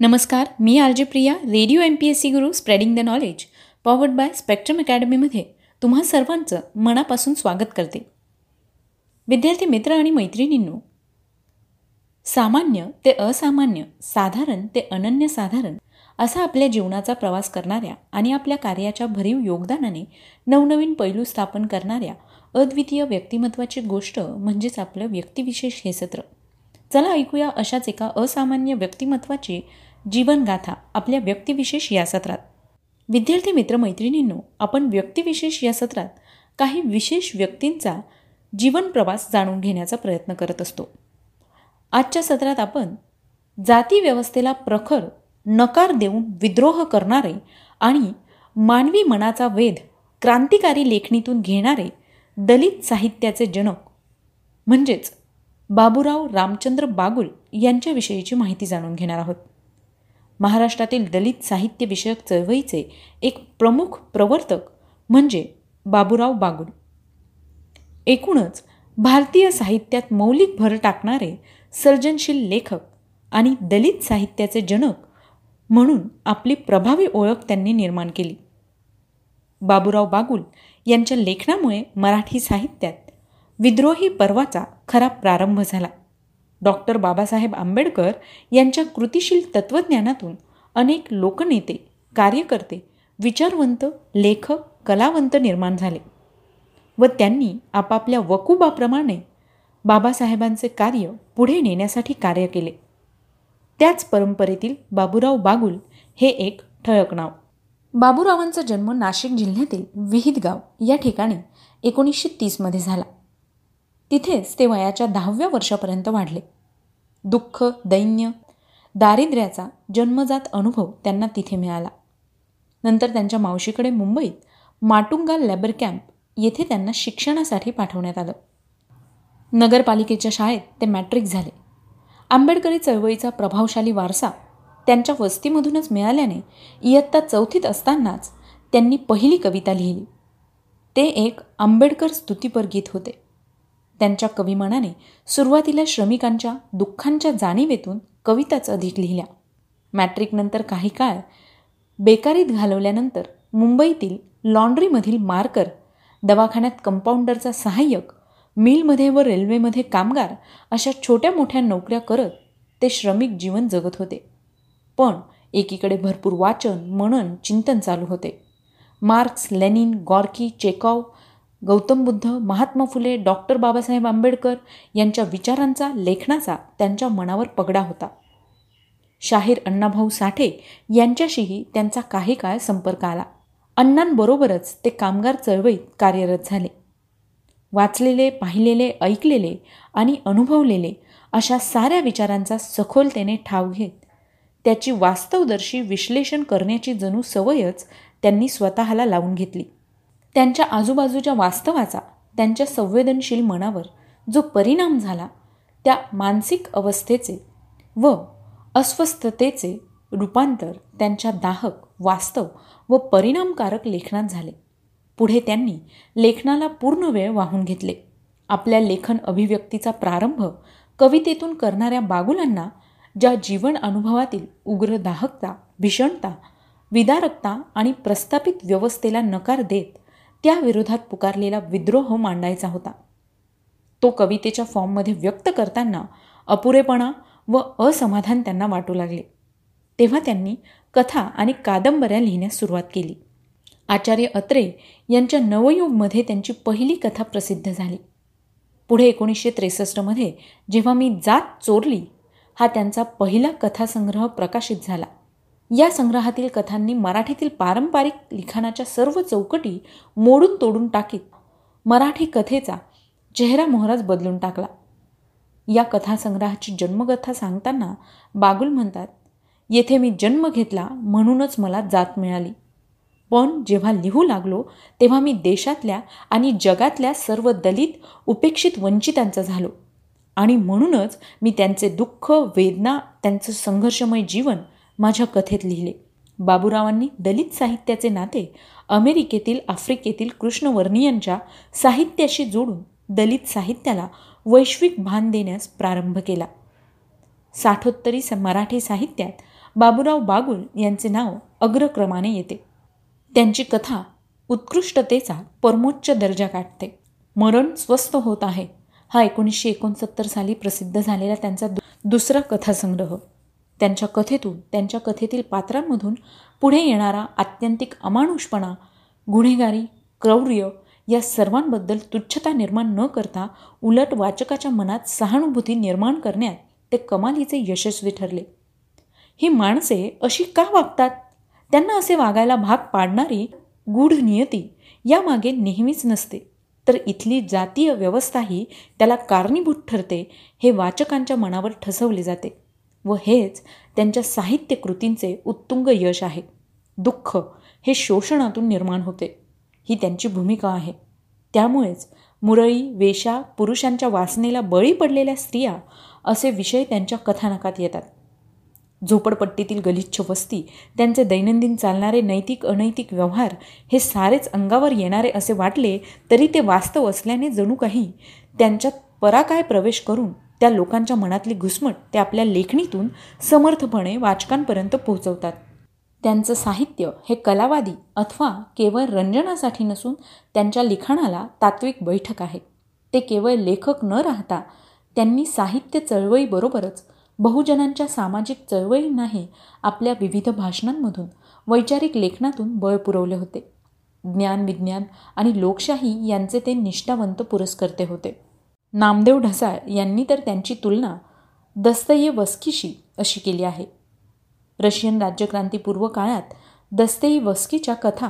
नमस्कार मी R J Priya radio M P S C Guru spreading the knowledge powered by Spectrum अकॅडमीमध्ये तुम्हा सर्वांचं मनापासून स्वागत करते. विद्यार्थी मित्र आणि मैत्रिणींनो सामान्य ते असामान्य साधारण ते अनन्यसाधारण असा आपल्या जीवनाचा प्रवास करणाऱ्या आणि आपल्या कार्याच्या भरीव योगदानाने नवनवीन पैलू स्थापन करणाऱ्या अद्वितीय व्यक्तिमत्वाची गोष्ट म्हणजेच आपलं व्यक्तिविशेष हे सत्र. चला ऐकूया अशाच एका असामान्य व्यक्तिमत्वाची जीवनगाथा आपल्या व्यक्तिविशेष या सत्रात. विद्यार्थी मित्रमैत्रिणींनो आपण व्यक्तिविशेष या सत्रात काही विशेष व्यक्तींचा जीवन प्रवास जाणून घेण्याचा प्रयत्न करत असतो. आजच्या सत्रात आपण जाती व्यवस्थेला प्रखर नकार देऊन विद्रोह करणारे आणि मानवी मनाचा वेध क्रांतिकारी लेखणीतून घेणारे दलित साहित्याचे जनक म्हणजेच बाबूराव रामचंद्र बागुल यांच्याविषयीची माहिती जाणून घेणार आहोत. महाराष्ट्रातील दलित साहित्य विषयक चळवळीचे एक प्रमुख प्रवर्तक म्हणजे बाबूराव बागुल. एकूणच भारतीय साहित्यात मौलिक भर टाकणारे सर्जनशील लेखक आणि दलित साहित्याचे जनक म्हणून आपली प्रभावी ओळख त्यांनी निर्माण केली. बाबूराव बागुल यांच्या लेखनामुळे मराठी साहित्यात विद्रोही पर्वाचा खरा प्रारंभ झाला. डॉक्टर बाबासाहेब आंबेडकर यांच्या कृतिशील तत्त्वज्ञानातून अनेक लोकनेते कार्यकर्ते विचारवंत लेखक कलावंत निर्माण झाले व त्यांनी आपापल्या वकुबाप्रमाणे बाबासाहेबांचे कार्य पुढे नेण्यासाठी कार्य केले. त्याच परंपरेतील बाबूराव बागुल हे एक ठळक नाव. बाबूरावांचा जन्म नाशिक जिल्ह्यातील विहिदगाव या ठिकाणी एकोणीसशे तीसमध्ये झाला. तिथेच ते वयाच्या दहाव्या वर्षापर्यंत वाढले. दुःख दैन्य दारिद्र्याचा जन्मजात अनुभव त्यांना तिथे मिळाला. नंतर त्यांच्या मावशीकडे मुंबईत माटुंगा लेबर कॅम्प येथे त्यांना शिक्षणासाठी पाठवण्यात आलं. नगरपालिकेच्या शाळेत ते मॅट्रिक झाले. आंबेडकरी चळवळीचा प्रभावशाली वारसा त्यांच्या वस्तीमधूनच मिळाल्याने इयत्ता चौथीत असतानाच त्यांनी पहिली कविता लिहिली. ते एक आंबेडकर स्तुतीपर गीत होते. त्यांच्या कविमनाने सुरुवातीला श्रमिकांच्या दुःखांच्या जाणीवेतून कविताच अधिक लिहिल्या. मॅट्रिकनंतर काही काळ बेकारीत घालवल्यानंतर मुंबईतील लॉन्ड्रीमधील मार्कर दवाखान्यात कंपाऊंडरचा सहाय्यक मिलमध्ये व रेल्वेमध्ये कामगार अशा छोट्या मोठ्या नोकऱ्या करत ते श्रमिक जीवन जगत होते. पण एकीकडे भरपूर वाचन मनन चिंतन चालू होते. Marx Lenin Gorky Chekhov Gautam Buddha Mahatma Phule doctor Babasaheb Ambedkar यांच्या विचारांचा लेखनाचा त्यांच्या मनावर पगडा होता. शाहीर अण्णाभाऊ साठे यांच्याशीही त्यांचा काही काळ संपर्क आला. अण्णांबरोबरच ते कामगार चळवळीत कार्यरत झाले. वाचलेले पाहिलेले ऐकलेले आणि अनुभवलेले अशा साऱ्या विचारांचा सखोलतेने ठाव घेत त्याची वास्तवदर्शी विश्लेषण करण्याची जणू सवयच त्यांनी स्वतःला लावून घेतली. त्यांच्या आजूबाजूच्या वास्तवाचा त्यांच्या संवेदनशील मनावर जो परिणाम झाला त्या मानसिक अवस्थेचे व अस्वस्थतेचे रूपांतर त्यांच्या दाहक वास्तव व परिणामकारक लेखनात झाले. पुढे त्यांनी लेखनाला पूर्ण वेळ वाहून घेतले. आपल्या लेखन अभिव्यक्तीचा प्रारंभ कवितेतून करणाऱ्या बागुलांना ज्या जीवन अनुभवातील उग्र दाहकता भीषणता विदारकता आणि प्रस्थापित व्यवस्थेला नकार देत त्याविरोधात पुकारलेला विद्रोह मांडायचा होता. तो कवितेच्या फॉर्ममध्ये व्यक्त करताना अपुरेपणा व असमाधान त्यांना वाटू लागले. तेव्हा त्यांनी कथा आणि कादंबऱ्या लिहिण्यास सुरुवात केली. आचार्य अत्रे यांच्या नवयुगमध्ये त्यांची पहिली कथा प्रसिद्ध झाली. पुढे एकोणीसशे त्रेसष्टमध्ये जेव्हा मी जात चोरली हा त्यांचा पहिला कथासंग्रह प्रकाशित झाला. या संग्रहातील कथांनी मराठीतील पारंपरिक लिखाणाच्या सर्व चौकटी मोडून तोडून टाकीत मराठी कथेचा चेहरा मोहराच बदलून टाकला. या कथासंग्रहाची जन्मकथा सांगताना बागुल म्हणतात येथे मी जन्म घेतला म्हणूनच मला जात मिळाली. पण जेव्हा लिहू लागलो तेव्हा मी देशातल्या आणि जगातल्या सर्व दलित उपेक्षित वंचितांचा झालो. आणि म्हणूनच मी त्यांचे दुःख वेदना त्यांचं संघर्षमय जीवन माझ्या कथेत लिहिले. बाबूरावांनी दलित साहित्याचे नाते अमेरिकेतील आफ्रिकेतील कृष्णवर्णीयांच्या साहित्याशी जोडून दलित साहित्याला वैश्विक भान देण्यास प्रारंभ केला. साठोत्तरी स मराठी साहित्यात बाबूराव बागुल यांचे नाव अग्रक्रमाने येते. त्यांची कथा उत्कृष्टतेचा परमोच्च दर्जा गाठते. मरण स्वस्त होत आहे. हा एकोणीसशे एकोणसत्तर साली प्रसिद्ध झालेला त्यांचा दु दुसरा कथासंग्रह. त्यांच्या कथेतून त्यांच्या कथेतील पात्रांमधून पुढे येणारा आत्यंतिक अमानुषपणा गुन्हेगारी क्रौर्य या सर्वांबद्दल तुच्छता निर्माण न करता उलट वाचकाच्या मनात सहानुभूती निर्माण करण्यात ते कमालीचे यशस्वी ठरले. ही माणसे अशी का वागतात? त्यांना असे वागायला भाग पाडणारी गूढ नियती यामागे नेहमीच नसते. तर इथली जातीय व्यवस्थाही त्याला कारणीभूत ठरते हे वाचकांच्या मनावर ठसवले जाते. व हेच त्यांच्या साहित्य कृतींचे उत्तुंग यश आहे. दुःख हे शोषणातून निर्माण होते. ही त्यांची भूमिका आहे. त्यामुळेच मुरळी वेशा पुरुषांच्या वासनेला बळी पडलेल्या स्त्रिया असे विषय त्यांच्या कथानकात येतात. झोपडपट्टीतील गलिच्छ वस्ती त्यांचे दैनंदिन चालणारे नैतिक अनैतिक व्यवहार हे सारेच अंगावर येणारे असे वाटले तरी ते वास्तव असल्याने जणू काही त्यांच्यात पराकाय प्रवेश करून त्या लोकांच्या मनातली घुसमट ते आपल्या लेखणीतून समर्थपणे वाचकांपर्यंत पोहोचवतात. त्यांचं साहित्य हे कलावादी अथवा केवळ रंजनासाठी नसून त्यांच्या लिखाणाला तात्विक बैठक आहे. ते केवळ लेखक न राहता त्यांनी साहित्य चळवळीबरोबरच बहुजनांच्या सामाजिक चळवळींनाही आपल्या विविध भाषणांमधून वैचारिक लेखनातून बळ पुरवले होते. ज्ञान विज्ञान आणि लोकशाही यांचे ते निष्ठावंत पुरस्कर्ते होते. नामदेव ढसाळ यांनी तर त्यांची तुलना वस्कीशी अशी केली आहे. रशियन राज्यक्रांतीपूर्व काळात वस्कीच्या कथा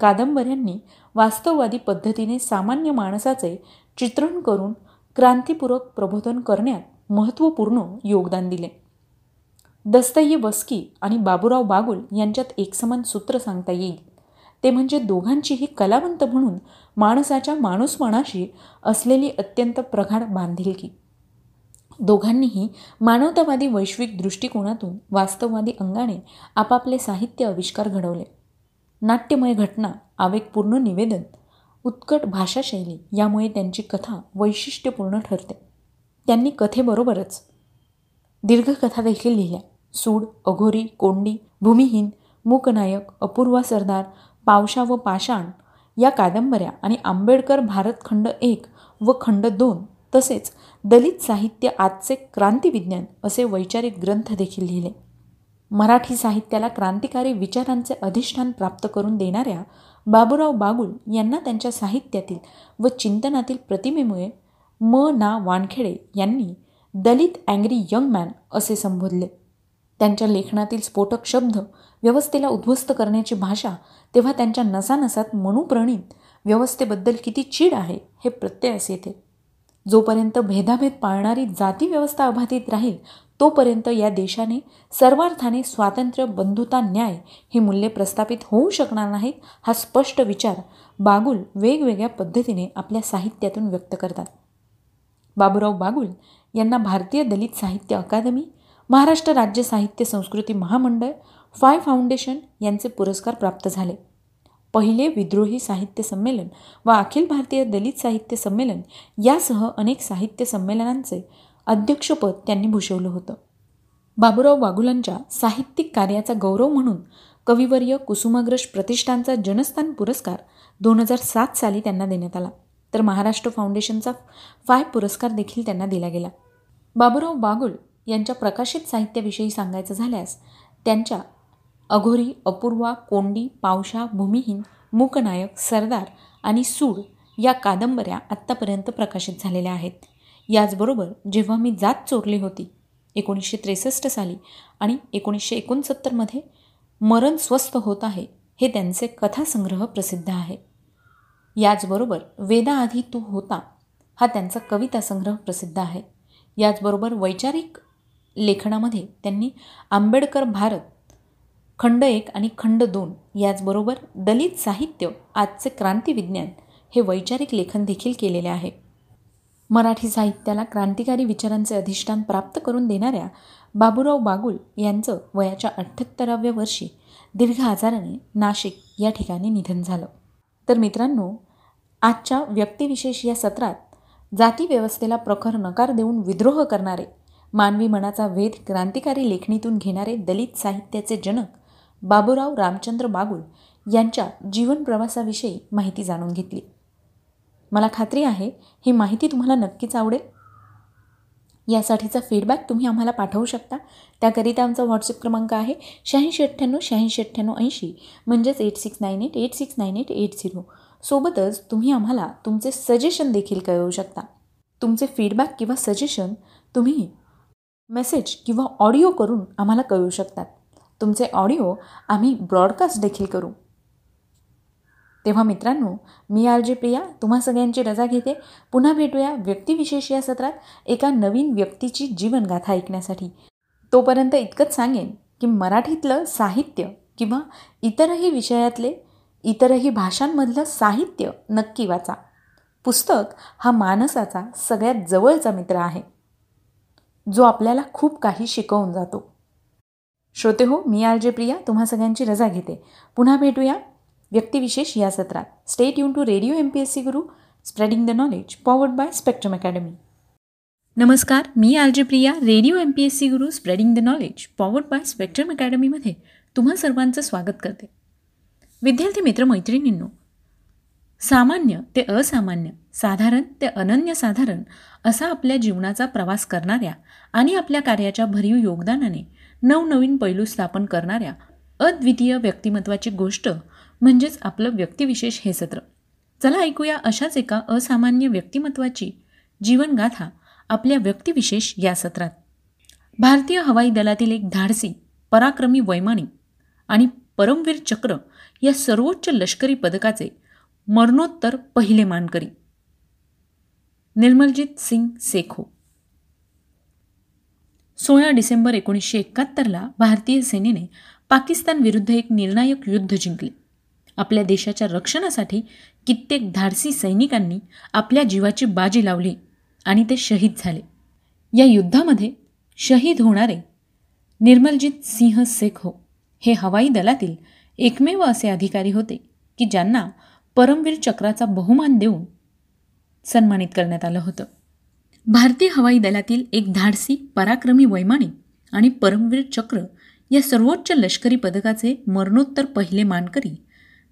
कादंबऱ्यांनी वास्तववादी पद्धतीने सामान्य माणसाचे चित्रण करून क्रांतीपूर्वक प्रबोधन करण्यात महत्त्वपूर्ण योगदान दिले. वस्की आणि बाबुराव बागुल यांच्यात एकसमान सूत्र सांगता येईल. ते म्हणजे दोघांचीही कलावंत म्हणून माणसाच्या माणूसपणाशी असलेली अत्यंत प्रगाढ बांधिलकी. दोघांनीही मानवतावादी वैश्विक दृष्टिकोनातून वास्तववादी अंगाने आपापले साहित्य आविष्कार घडवले. नाट्यमय घटना आवेगपूर्ण निवेदन उत्कट भाषाशैली यामुळे त्यांची कथा वैशिष्ट्यपूर्ण ठरते. त्यांनी कथेबरोबरच दीर्घकथा देखील लिहिल्या. सूड अघोरी कोंडी भूमिहीन मूकनायक अपूर्वा सरदार पावशा व पाषाण या कादंबऱ्या आणि आंबेडकर भारत खंड एक व खंड दोन तसेच दलित साहित्य आजचे क्रांतिविज्ञान असे वैचारिक ग्रंथ देखील लिहिले. मराठी साहित्याला क्रांतिकारी विचारांचे अधिष्ठान प्राप्त करून देणाऱ्या बाबूराव बागुल यांना त्यांच्या साहित्यातील व चिंतनातील प्रतिमेमुळे म ना वानखेडे यांनी दलित अँग्री यंग मॅन असे संबोधले. त्यांच्या लेखनातील स्फोटक शब्द व्यवस्थेला उद्ध्वस्त करण्याची भाषा तेव्हा त्यांच्या नसानसात मनुप्रणीत व्यवस्थेबद्दल किती चीड आहे हे प्रत्ययास येते. जोपर्यंत भेदाभेद पाळणारी जाती व्यवस्था अबाधित राहील तोपर्यंत या देशाने सर्वार्थाने स्वातंत्र्य बंधुता न्याय ही मूल्ये प्रस्थापित होऊ शकणार नाहीत हा स्पष्ट विचार बागुल वेगवेगळ्या पद्धतीने आपल्या साहित्यातून व्यक्त करतात. बाबुराव बागुल यांना भारतीय दलित साहित्य अकादमी महाराष्ट्र राज्य साहित्य संस्कृती महामंडळ फाय फाउंडेशन यांचे पुरस्कार प्राप्त झाले. पहिले विद्रोही साहित्य संमेलन व अखिल भारतीय दलित साहित्य संमेलन यासह अनेक साहित्य संमेलनांचे अध्यक्षपद त्यांनी भूषवलं होतं. बाबूराव वागुलांच्या साहित्यिक कार्याचा गौरव म्हणून कविवर्य कुसुमाग्रज प्रतिष्ठानचा जनस्थान पुरस्कार दोन हजार सात साली त्यांना देण्यात आला. तर महाराष्ट्र फाउंडेशनचा फाय पुरस्कार देखील त्यांना दिला गेला. बाबूराव बागुल यांच्या प्रकाशित साहित्याविषयी सांगायचं झाल्यास त्यांच्या अघोरी अपूर्वा कोंडी पावशा भूमिहीन मूकनायक सरदार आणि सूड या कादंबऱ्या आत्तापर्यंत प्रकाशित झालेल्या आहेत. याचबरोबर जेव्हा मी जात चोरली होती एकोणीसशे त्रेसष्ट साली आणि एकोणीसशे एकोणसत्तरमध्ये मरण स्वस्थ होत आहे हे त्यांचे कथासंग्रह प्रसिद्ध आहे. याचबरोबर वेदाआधी तू होता हा त्यांचा कविता संग्रह प्रसिद्ध आहे. याचबरोबर वैचारिक लेखनामध्ये त्यांनी आंबेडकर भारत खंड एक आणि खंड दोन याचबरोबर दलित साहित्य आजचे क्रांतिविज्ञान हे वैचारिक लेखन देखील केलेले आहे. मराठी साहित्याला क्रांतिकारी विचारांचे अधिष्ठान प्राप्त करून देणाऱ्या बाबूराव बागुल यांचं वयाच्या अठ्ठ्याहत्तराव्या वर्षी दीर्घ आजाराने नाशिक या ठिकाणी निधन झालं. तर मित्रांनो आजच्या व्यक्तिविशेष या सत्रात जाती व्यवस्थेला प्रखर नकार देऊन विद्रोह करणारे मानवी मनाचा वेध क्रांतिकारी लेखणीतून घेणारे दलित साहित्याचे जनक बाबूराव रामचंद्र बागुल यांच्या जीवन प्रवासाविषयी माहिती जाणून घेतली. मला खात्री आहे ही माहिती तुम्हाला नक्कीच आवडेल. यासाठीचा फीडबॅक तुम्ही आम्हाला पाठवू शकता. त्याकरिता आमचा व्हॉट्सअप क्रमांक आहे शहाऐंशी अठ्ठ्याण्णव शहाऐंशी अठ्ठ्याण्णव ऐंशी म्हणजेच eight six nine eight eight six nine eight eight zero सोबतच तुम्ही आम्हाला तुमचे सजेशन देखील कळवू शकता. तुमचे फीडबॅक किंवा सजेशन तुम्ही मेसेज किंवा ऑडिओ करून आम्हाला कळू शकतात. तुमचे ऑडिओ आम्ही ब्रॉडकास्ट देखील करू. तेव्हा मित्रांनो मी आर जे प्रिया तुम्हा सगळ्यांची रजा घेते. पुन्हा भेटूया व्यक्तिविशेष या सत्रात एका नवीन व्यक्तीची जीवनगाथा ऐकण्यासाठी. तोपर्यंत इतकंच सांगेन की मराठीतलं साहित्य किंवा इतरही विषयातले इतरही भाषांमधलं साहित्य नक्की वाचा. पुस्तक हा मानसाचा सगळ्यात जवळचा मित्र आहे. जो आपल्याला खूप काही शिकवून जातो. श्रोते हो मी आर जे प्रिया तुम्हा सगळ्यांची रजा घेते. पुन्हा भेटूया व्यक्तिविशेष या सत्रात. Stay युन to Radio M P S C Guru spreading the knowledge powered by Spectrum Academy नमस्कार मी R J Priya Radio M P S C Guru spreading the knowledge powered by Spectrum अकॅडमीमध्ये तुम्हा सर्वांचं स्वागत करते. विद्यार्थी मित्र मैत्रिणींनो सामान्य ते असामान्य साधारण ते अनन्यसाधारण असा आपल्या जीवनाचा प्रवास करणाऱ्या आणि आपल्या कार्याच्या भरीव योगदानाने नवनवीन पैलू स्थापन करणाऱ्या अद्वितीय व्यक्तिमत्वाची गोष्ट म्हणजेच आपलं व्यक्तिविशेष हे सत्र. चला ऐकूया अशाच एका असामान्य व्यक्तिमत्वाची जीवनगाथा आपल्या व्यक्तिविशेष या सत्रात. भारतीय हवाई दलातील एक धाडसी पराक्रमी वैमानिक आणि परमवीर चक्र या सर्वोच्च लष्करी पदकाचे मरणोत्तर पहिले मानकरी. निर्मलजीत सिंग सेखो. सोळा डिसेंबर एकोणीसशे एकाहत्तरला भारतीय सेनेने पाकिस्तानविरुद्ध एक निर्णायक युद्ध जिंकले. आपल्या देशाच्या रक्षणासाठी कित्येक धाडसी सैनिकांनी आपल्या जीवाची बाजी लावली आणि ते शहीद झाले. या युद्धामध्ये शहीद होणारे निर्मलजीत सिंह सेखो हे हवाई दलातील एकमेव असे अधिकारी होते की ज्यांना परमवीर चक्राचा बहुमान देऊन सन्मानित करण्यात आलं होतं. भारतीय हवाई दलातील एक धाडसी पराक्रमी वैमानिक आणि परमवीर चक्र या सर्वोच्च लष्करी पदकाचे मरणोत्तर पहिले मानकरी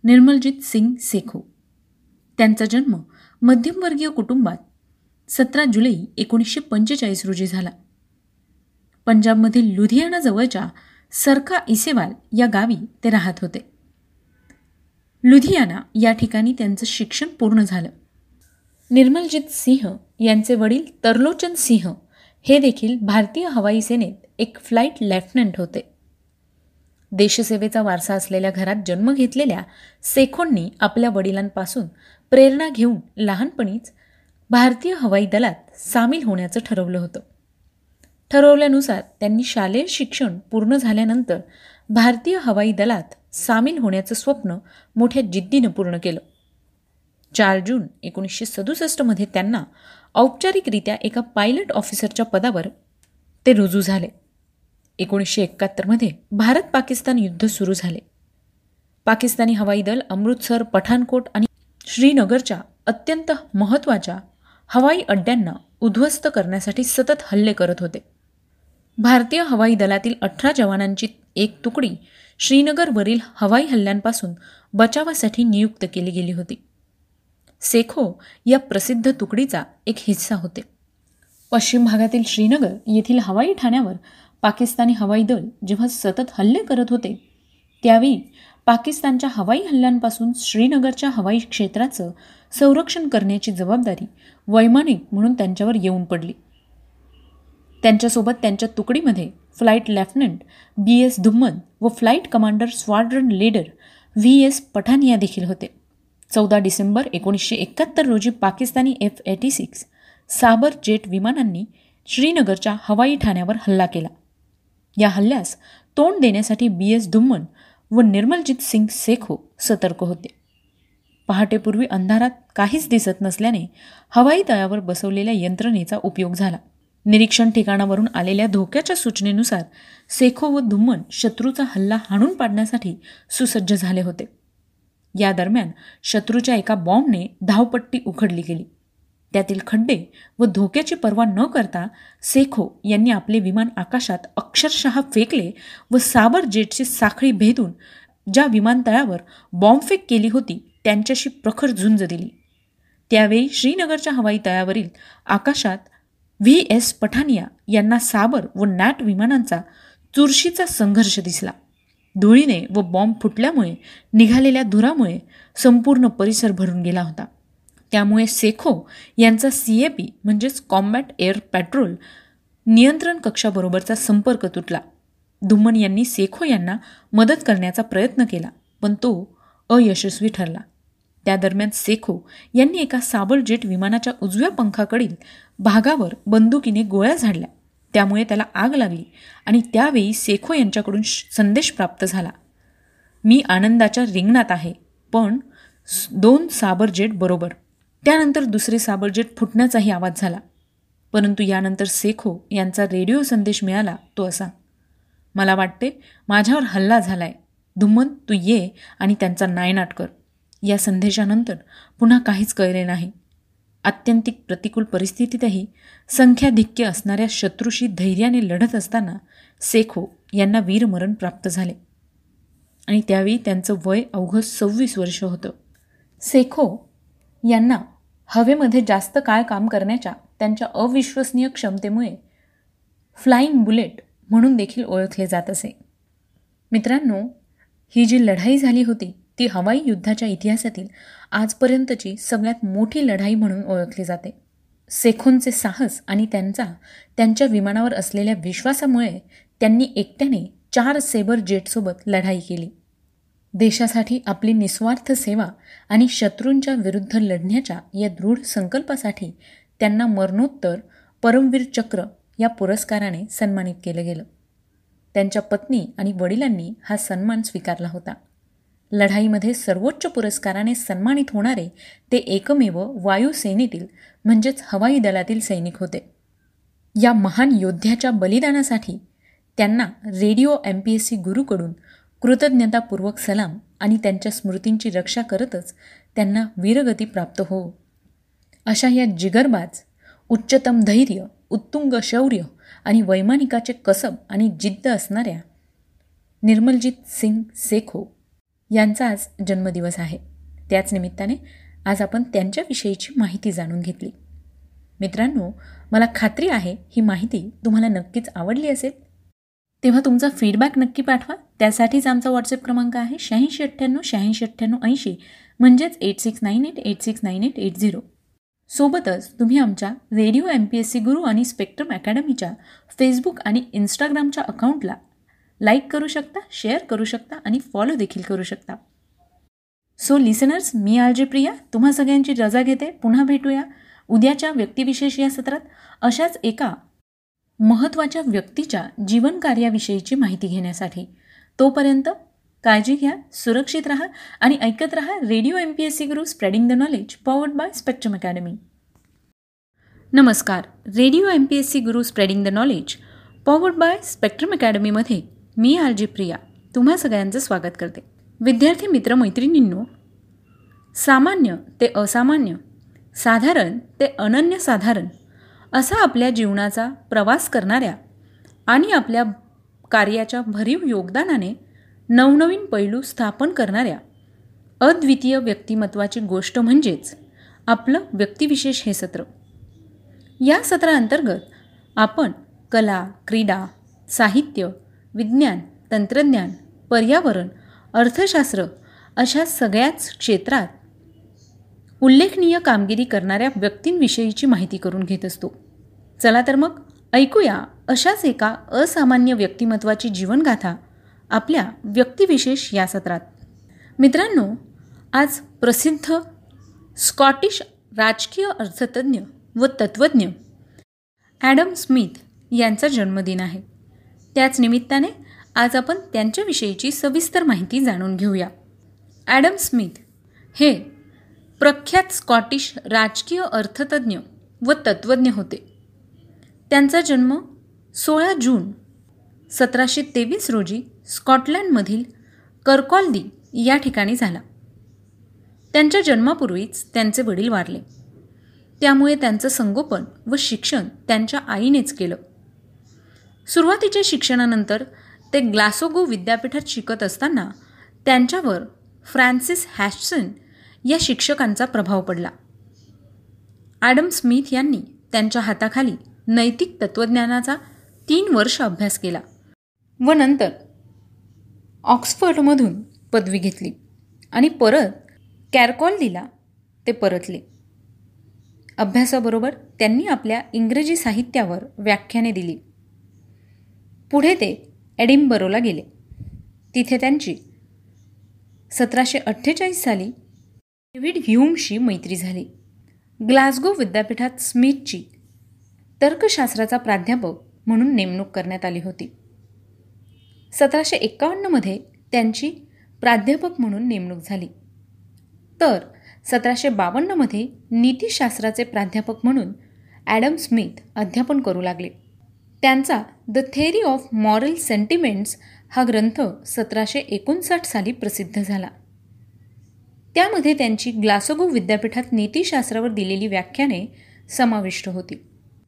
निर्मलजीत सिंग सेखो. त्यांचा जन्म मध्यमवर्गीय कुटुंबात सतरा जुलै एकोणीसशे पंचेचाळीस रोजी झाला. पंजाबमधील लुधियाना जवळच्या सरका इसेवाल या गावी ते राहत होते. लुधियाना या ठिकाणी त्यांचं शिक्षण पूर्ण झालं. निर्मलजित सिंह यांचे वडील तरलोचन सिंह हे देखील भारतीय हवाई सेनेत एक फ्लाईट लेफ्टनंट होते. देशसेवेचा वारसा असलेल्या घरात जन्म घेतलेल्या सेखोंनी आपल्या वडिलांपासून प्रेरणा घेऊन लहानपणीच भारतीय हवाई दलात सामील होण्याचं ठरवलं होतं. ठरवल्यानुसार त्यांनी शालेय शिक्षण पूर्ण झाल्यानंतर भारतीय हवाई दलात सामील होण्याचं स्वप्न मोठ्या जिद्दीनं पूर्ण केलं. चार जून एकोणीसशे सदुसष्टमध्ये त्यांना औपचारिकरित्या एका पायलट ऑफिसरच्या पदावर ते रुजू झाले. एकोणीसशे एकाहत्तरमध्ये भारत पाकिस्तान युद्ध सुरू झाले. पाकिस्तानी हवाई दल अमृतसर पठाणकोट आणि श्रीनगरच्या अत्यंत महत्त्वाच्या हवाई अड्ड्यांना उद्ध्वस्त करण्यासाठी सतत हल्ले करत होते. भारतीय हवाई दलातील अठरा जवानांची एक तुकडी श्रीनगरवरील हवाई हल्ल्यांपासून बचावासाठी नियुक्त केली गेली होती. सेखो या प्रसिद्ध तुकडीचा एक हिस्सा होते. पश्चिम भागातील श्रीनगर येथील हवाई ठाण्यावर पाकिस्तानी हवाई दल जेव्हा सतत हल्ले करत होते त्यावेळी पाकिस्तानच्या हवाई हल्ल्यांपासून श्रीनगरच्या हवाई क्षेत्राचं संरक्षण करण्याची जबाबदारी वैमानिक म्हणून त्यांच्यावर येऊन पडली. त्यांच्यासोबत त्यांच्या तुकडीमध्ये flight lieutenant B S Dhumman व flight commander squadron leader V S Pathania देखील होते. चौदा डिसेंबर एकोणीसशे एकाहत्तर रोजी Pakistani F eighty six Sabre jet विमानांनी श्रीनगरच्या हवाई ठाण्यावर हल्ला केला. या हल्ल्यास तोंड देण्यासाठी बी एस धुम्मन व निर्मलजीत सिंग सेखो सतर्क होते. पहाटेपूर्वी अंधारात काहीच दिसत नसल्याने हवाई तळावर बसवलेल्या यंत्रणेचा उपयोग झाला. निरीक्षण ठिकाणावरून आलेल्या धोक्याच्या सूचनेनुसार सेखो व धुम्मन शत्रूचा हल्ला हाणून पाडण्यासाठी सुसज्ज झाले होते. या दरम्यान शत्रूच्या एका बॉम्बने धावपट्टी उखडली गेली. त्यातील खड्डे व धोक्याची पर्वा न करता सेखो यांनी आपले विमान आकाशात अक्षरशः फेकले व साबर जेटची साखळी भेदून ज्या विमानतळावर बॉम्बफेक केली होती त्यांच्याशी प्रखर झुंज दिली. त्यावेळी श्रीनगरच्या हवाई तळावरील आकाशात व्ही. एस. पठानिया यांना साबर व नॅट विमानांचा चुरशीचा संघर्ष दिसला. धुळीने व बॉम्ब फुटल्यामुळे निघालेल्या धुरामुळे संपूर्ण परिसर भरून गेला होता. त्यामुळे सेखो यांचा सी ए पी म्हणजेच कॉम्बॅट एअर पेट्रोल नियंत्रण कक्षाबरोबरचा संपर्क तुटला. धुम्मन यांनी सेखो यांना मदत करण्याचा प्रयत्न केला पण तो अयशस्वी ठरला. त्या दरम्यान सेखो यांनी एका साबर जेट विमानाच्या उजव्या पंखाकडील भागावर बंदुकीने गोळ्या झाडल्या. त्यामुळे त्याला आग लागली आणि त्यावेळी सेखो यांच्याकडून संदेश प्राप्त झाला. मी आनंदाच्या रिंगणात आहे पण दोन साबर जेट बरोबर. त्यानंतर दुसरे साबर जेट फुटण्याचाही आवाज झाला. परंतु यानंतर सेखो यांचा रेडिओ संदेश मिळाला तो असा. मला वाटते माझ्यावर हल्ला झालाय. धुम्मन तू ये आणि त्यांचा नायनाट कर. या संदेशानंतर पुन्हा काहीच कळले नाही. आत्यंतिक प्रतिकूल परिस्थितीतही संख्याधिक्य असणाऱ्या शत्रूशी धैर्याने लढत असताना सेखो यांना वीरमरण प्राप्त झाले. आणि त्यावेळी त्यांचं वय अवघं सव्वीस वर्ष होतं. सेखो यांना हवेमध्ये जास्त काळ काम करण्याच्या त्यांच्या अविश्वसनीय क्षमतेमुळे फ्लाईंग बुलेट म्हणून देखील ओळखले जात असे. मित्रांनो ही जी लढाई झाली होती ती हवाई युद्धाच्या इतिहासातील आजपर्यंतची सगळ्यात मोठी लढाई म्हणून ओळखली जाते. सेखोंचे साहस आणि त्यांचा त्यांच्या विमानावर असलेल्या विश्वासामुळे त्यांनी एकट्याने चार सेबर जेटसोबत लढाई केली. देशासाठी आपली निस्वार्थ सेवा आणि शत्रूंच्या विरुद्ध लढण्याच्या या दृढ संकल्पासाठी त्यांना मरणोत्तर परमवीर चक्र या पुरस्काराने सन्मानित केलं गेलं. त्यांच्या पत्नी आणि वडिलांनी हा सन्मान स्वीकारला होता. लढाईमध्ये सर्वोच्च पुरस्काराने सन्मानित होणारे ते एकमेव वायुसेनेतील म्हणजेच हवाई दलातील सैनिक होते. या महान योद्ध्याच्या बलिदानासाठी त्यांना radio M P S C गुरूकडून कृतज्ञतापूर्वक सलाम आणि त्यांच्या स्मृतींची रक्षा करतच त्यांना वीरगती प्राप्त हो. अशा या जिगरबाज उच्चतम धैर्य उत्तुंग शौर्य आणि वैमानिकाचे कसब आणि जिद्द असणाऱ्या निर्मलजीत सिंग सेखो यांचा आज जन्मदिवस आहे. त्याच निमित्ताने आज आपण त्यांच्याविषयीची माहिती जाणून घेतली. मित्रांनो मला खात्री आहे ही माहिती तुम्हाला नक्कीच आवडली असेल. तेव्हा तुमचा फीडबॅक नक्की पाठवा. त्यासाठीच आमचा व्हॉट्सअप क्रमांक आहे शहाऐंशी अठ्ठ्याण्णव शहाऐंशी अठ्ठ्याण्णव ऐंशी. म्हणजेच eight six nine eight eight six nine eight eight zero सोबतच तुम्ही आमच्या radio M P S C Guru आणि स्पेक्ट्रम अकॅडमीच्या फेसबुक आणि इन्स्टाग्रामच्या अकाउंटला लाईक करू शकता शेअर करू शकता आणि फॉलो देखील करू शकता. सो लिसनर्स मी आरजे प्रिया. तुम्हा सगळ्यांची रजा घेते. पुन्हा भेटूया. उद्याच्या व्यक्तिविशेष या सत्रात अशाच एका महत्त्वाच्या व्यक्तीच्या जीवनकार्याविषयीची माहिती घेण्यासाठी. तोपर्यंत काळजी घ्या सुरक्षित राहा आणि ऐकत राहा radio M P S C Guru spreading the knowledge powered by spectrum academy नमस्कार. Radio M P S C Guru spreading the knowledge powered by spectrum अकॅडमीमध्ये मी आरजी प्रिया तुम्हा सगळ्यांचं स्वागत करते. विद्यार्थी मित्रमैत्रिणींनो सामान्य ते असामान्य साधारण ते अनन्यसाधारण असा आपल्या जीवनाचा प्रवास करणाऱ्या आणि आपल्या कार्याच्या भरीव योगदानाने नवनवीन पैलू स्थापन करणाऱ्या अद्वितीय व्यक्तिमत्वाची गोष्ट म्हणजेच आपलं व्यक्तिविशेष हे सत्र. या सत्राअंतर्गत आपण कला क्रीडा साहित्य विज्ञान तंत्रज्ञान पर्यावरण अर्थशास्त्र अशा सगळ्याच क्षेत्रात उल्लेखनीय कामगिरी करणाऱ्या व्यक्तींविषयीची माहिती करून घेत असतो. चला तर मग ऐकूया अशाच एका असामान्य व्यक्तिमत्वाची जीवनगाथा आपल्या व्यक्तिविशेष या सत्रात. मित्रांनो आज प्रसिद्ध स्कॉटिश राजकीय अर्थतज्ज्ञ व तत्त्वज्ञ ॲडम स्मिथ यांचा जन्मदिन आहे. त्याच निमित्ताने आज आपण त्यांच्याविषयीची सविस्तर माहिती जाणून घेऊया. ॲडम स्मिथ हे प्रख्यात स्कॉटिश राजकीय अर्थतज्ज्ञ व तत्त्वज्ञ होते. त्यांचा जन्म सोळा जून सतराशे तेवीस रोजी स्कॉटलँडमधील करकॉल्दी या ठिकाणी झाला. त्यांच्या जन्मापूर्वीच त्यांचे वडील वारले. त्यामुळे त्यांचं संगोपन व शिक्षण त्यांच्या आईनेच केलं. सुरुवातीच्या शिक्षणानंतर ते ग्लासोगो विद्यापीठात शिकत असताना त्यांच्यावर फ्रान्सिस हॅशसन या शिक्षकांचा प्रभाव पडला. ॲडम स्मिथ यांनी त्यांच्या हाताखाली नैतिक तत्त्वज्ञानाचा तीन वर्ष अभ्यास केला व नंतर ऑक्सफर्डमधून पदवी घेतली आणि परत कॅरकॉल दिला ते परतले. अभ्यासाबरोबर त्यांनी आपल्या इंग्रजी साहित्यावर व्याख्याने दिली. पुढे ते एडिंबरोला गेले. तिथे त्यांची सतराशे अठ्ठेचाळीस साली डेव्हिड ह्यूमशी मैत्री झाली. ग्लासगो विद्यापीठात स्मिथची तर्कशास्त्राचा प्राध्यापक म्हणून नेमणूक करण्यात आली होती. सतराशे एक्कावन्नमध्ये त्यांची प्राध्यापक म्हणून नेमणूक झाली. तर सतराशे बावन्नमध्ये नीतिशास्त्राचे प्राध्यापक म्हणून ॲडम स्मिथ अध्यापन करू लागले. त्यांचा the theory of moral sentiments हा ग्रंथ सतराशे एकोणसाठ साली प्रसिद्ध झाला. त्यामध्ये त्यांची ग्लासगो विद्यापीठात नीतिशास्त्रावर दिलेली व्याख्याने समाविष्ट होती.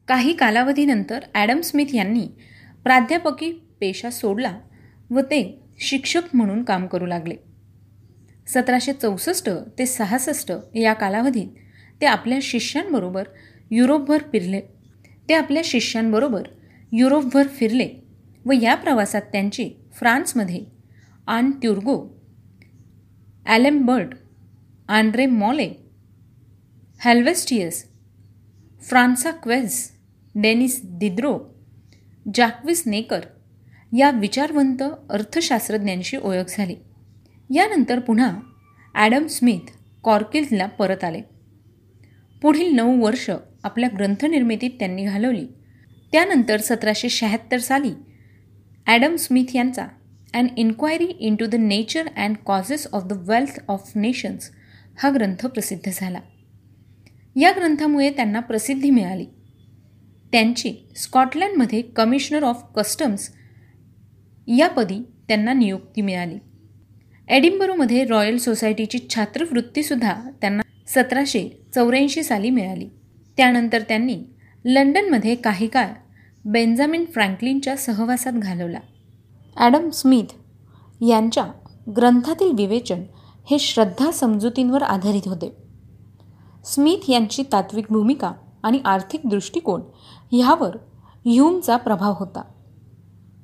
काही कालावधीनंतर ॲडम स्मिथ यांनी प्राध्यापकी पेशा सोडला व ते शिक्षक म्हणून काम करू लागले. सतराशे चौसष्ट ते सहासष्ट या कालावधीत ते आपल्या शिष्यांबरोबर युरोपभर फिरले. ते आपल्या शिष्यांबरोबर युरोपभर फिरले व या प्रवासात त्यांची फ्रान्समध्ये आन ट्युर्गो ॲलेमबर्ट आंड्रे मॉले हॅल्वेस्टियस फ्रान्सा क्वेझ डेनिस दिद्रो जॅक्विस नेकर या विचारवंत अर्थशास्त्रज्ञांशी ओळख झाली. यानंतर पुन्हा ॲडम स्मिथ कॉर्किल्सला परत आले. पुढील नऊ वर्ष आपल्या ग्रंथनिर्मितीत त्यांनी घालवली. त्यानंतर सतराशे शहात्तर साली ॲडम स्मिथ यांचा and inquiry into the nature and causes of the wealth of nations हा ग्रंथ प्रसिद्ध झाला. या ग्रंथामुळे त्यांना प्रसिद्धी मिळाली. त्यांची स्कॉटलँडमध्ये कमिशनर ऑफ कस्टम्स यापदी त्यांना नियुक्ती मिळाली. एडिंबरोमध्ये रॉयल सोसायटीची छात्रवृत्तीसुद्धा त्यांना सतराशे चौऱ्याऐंशी साली मिळाली. त्यानंतर त्यांनी लंडनमध्ये काही काळ बेंजामिन फ्रँकलिनच्या सहवासात घालवला. ॲडम स्मिथ यांच्या ग्रंथातील विवेचन हे श्रद्धा समजुतींवर आधारित होते. स्मिथ यांची तात्विक भूमिका आणि आर्थिक दृष्टिकोन ह्यावर ह्यूमचा प्रभाव होता.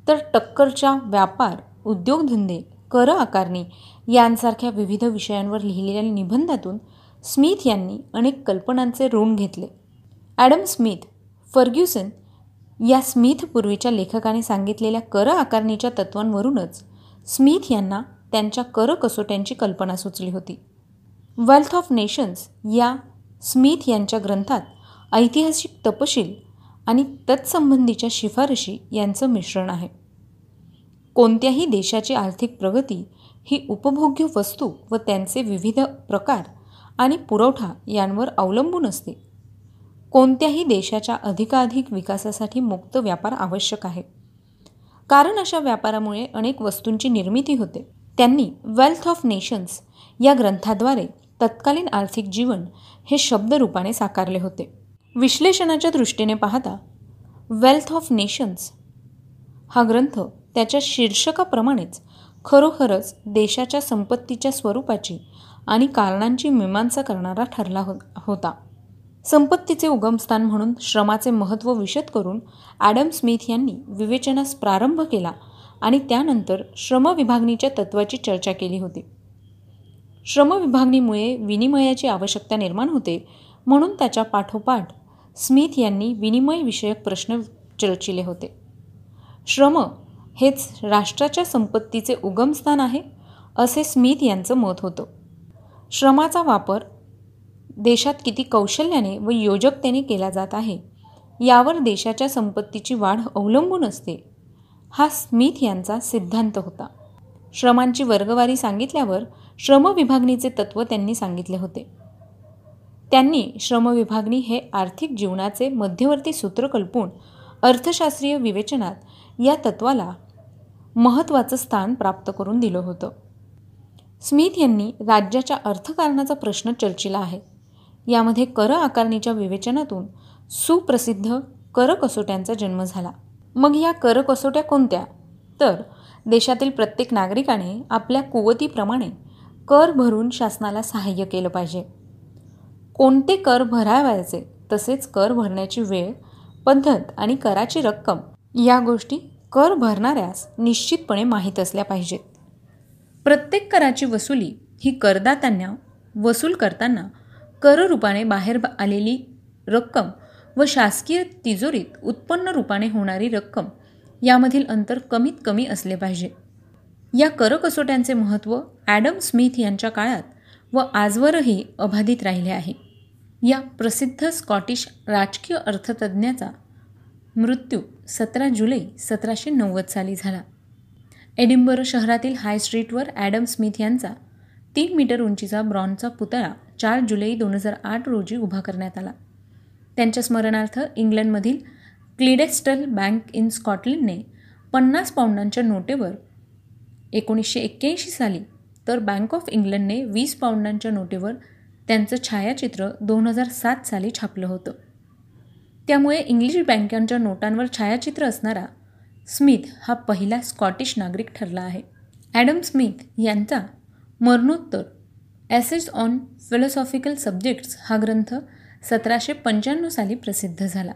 तर टक्करच्या व्यापार उद्योगधंदे कर आकारणी यांसारख्या विविध विषयांवर लिहिलेल्या निबंधातून स्मिथ यांनी अनेक कल्पनांचे ऋण घेतले. ॲडम स्मिथ फर्ग्युसन या स्मिथ पूर्वीच्या लेखकाने सांगितलेल्या कर आकारणीच्या तत्वांवरूनच स्मिथ यांना त्यांच्या कर कसोट्यांची कल्पना सुचली होती. वेल्थ ऑफ नेशन्स या स्मिथ यांच्या ग्रंथात ऐतिहासिक तपशील आणि तत्संबंधीच्या शिफारशी यांचं मिश्रण आहे. कोणत्याही देशाची आर्थिक प्रगती ही उपभोग्य वस्तू व त्यांचे विविध प्रकार आणि पुरवठा यांवर अवलंबून असते. कोणत्याही देशाच्या अधिकाधिक विकासासाठी मुक्त व्यापार आवश्यक आहे. कारण अशा व्यापारामुळे अनेक वस्तूंची निर्मिती होते. त्यांनी वेल्थ ऑफ नेशन्स या ग्रंथाद्वारे तत्कालीन आर्थिक जीवन हे शब्दरूपाने साकारले होते. विश्लेषणाच्या दृष्टीने पाहता वेल्थ ऑफ नेशन्स हा ग्रंथ त्याच्या शीर्षकाप्रमाणेच खरोखरच देशाच्या संपत्तीच्या स्वरूपाची आणि कारणांची मीमांसा करणारा ठरला हो होता. संपत्तीचे उगमस्थान म्हणून श्रमाचे महत्त्व विशद करून ॲडम स्मिथ यांनी विवेचनास प्रारंभ केला आणि त्यानंतर श्रमविभागणीच्या तत्वाची चर्चा केली होती. श्रमविभागणीमुळे विनिमयाची आवश्यकता निर्माण होते म्हणून त्याच्या पाठोपाठ स्मिथ यांनी विनिमयविषयक प्रश्न चर्चिले होते. श्रम हेच राष्ट्राच्या संपत्तीचे उगमस्थान आहे असे स्मिथ यांचं मत होतं. श्रमाचा वापर देशात किती कौशल्याने व योजकतेने केला जात आहे यावर देशाच्या संपत्तीची वाढ अवलंबून असते हा स्मिथ यांचा सिद्धांत होता. श्रमांची वर्गवारी सांगितल्यावर श्रमविभागणीचे तत्त्व त्यांनी सांगितले होते. त्यांनी श्रमविभागणी हे आर्थिक जीवनाचे मध्यवर्ती सूत्र कल्पून अर्थशास्त्रीय विवेचनात या तत्वाला महत्त्वाचं स्थान प्राप्त करून दिलं होतं. स्मिथ यांनी राज्याच्या अर्थकारणाचा प्रश्न चर्चिला आहे. यामध्ये कर आकारणीच्या विवेचनातून सुप्रसिद्ध कर कसोट्यांचा जन्म झाला. मग या कर कसोट्या कोणत्या? तर देशातील प्रत्येक नागरिकाने आपल्या कुवतीप्रमाणे कर भरून शासनाला सहाय्य केलं पाहिजे. कोणते कर भरावायचे तसेच कर भरण्याची वेळ पद्धत आणि कराची रक्कम या गोष्टी कर भरणाऱ्यास निश्चितपणे माहीत असल्या पाहिजेत. प्रत्येक कराची वसुली ही करदात्यांना वसूल करताना कररूपाने बाहेर आलेली रक्कम व शासकीय तिजोरीत उत्पन्न रूपाने होणारी रक्कम यामधील अंतर कमीत कमी असले पाहिजे. या कर कसोट्यांचे महत्त्व ॲडम स्मिथ यांच्या काळात व आजवरही अबाधित राहिले आहे. या प्रसिद्ध स्कॉटिश राजकीय अर्थतज्ज्ञाचा मृत्यू सतरा जुलै सतराशे नव्वद साली झाला. एडिंबर शहरातील हाय स्ट्रीटवर ॲडम स्मिथ यांचा तीन मीटर उंचीचा ब्रॉन्झचा पुतळा चार जुलै दोन हजार आठ रोजी उभा करण्यात आला. त्यांच्या स्मरणार्थ इंग्लंडमधील क्लिडेस्टल बँक इन स्कॉटलंडने पन्नास पाऊंडांच्या नोटेवर एकोणीसशे एक्क्याऐंशी साली तर बँक ऑफ इंग्लंडने वीस पाऊंडांच्या नोटेवर त्यांचं छायाचित्र दोन हजार सात साली छापलं होतं. त्यामुळे इंग्लिश बँकांच्या नोटांवर छायाचित्र असणारा स्मिथ हा पहिला स्कॉटिश नागरिक ठरला आहे. ॲडम स्मिथ यांचा मरणोत्तर ॲसेट्स ऑन फिलॉसॉफिकल सब्जेक्ट्स हा ग्रंथ सतराशे पंच्याण्णव साली प्रसिद्ध झाला.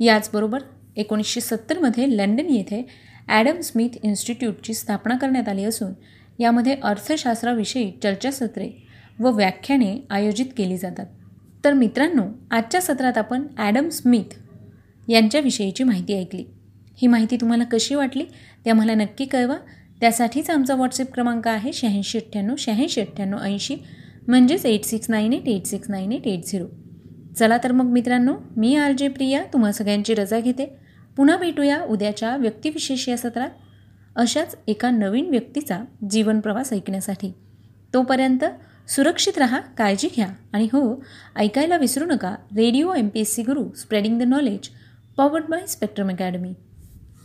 याचबरोबर एकोणीसशे सत्तरमध्ये लंडन येथे ॲडम स्मिथ इन्स्टिट्यूटची स्थापना करण्यात आली असून यामध्ये अर्थशास्त्राविषयी चर्चासत्रे व व्याख्याने आयोजित केली जातात. तर मित्रांनो आजच्या सत्रात आपण ॲडम स्मिथ यांच्याविषयीची माहिती ऐकली. ही माहिती तुम्हाला कशी वाटली ते आम्हाला नक्की कळवा. त्यासाठीच आमचा व्हॉट्सअप क्रमांक आहे शहाऐंशी अठ्ठ्याण्णव शहाऐंशी अठ्ठ्याण्णव ऐंशी म्हणजेच eight six nine eight eight six nine eight eight zero चला तर मग मित्रांनो मी आर जे प्रिया तुम्हा सगळ्यांची रजा घेते. पुन्हा भेटूया उद्याच्या व्यक्तिविशेष या सत्रात. अशाच एका नवीन व्यक्तीचा जीवनप्रवास ऐकण्यासाठी. तोपर्यंत सुरक्षित रहा काळजी घ्या. आणि हो ऐकायला विसरू नका. Radio M P S C Guru spreading the knowledge powered by Spectrum academy.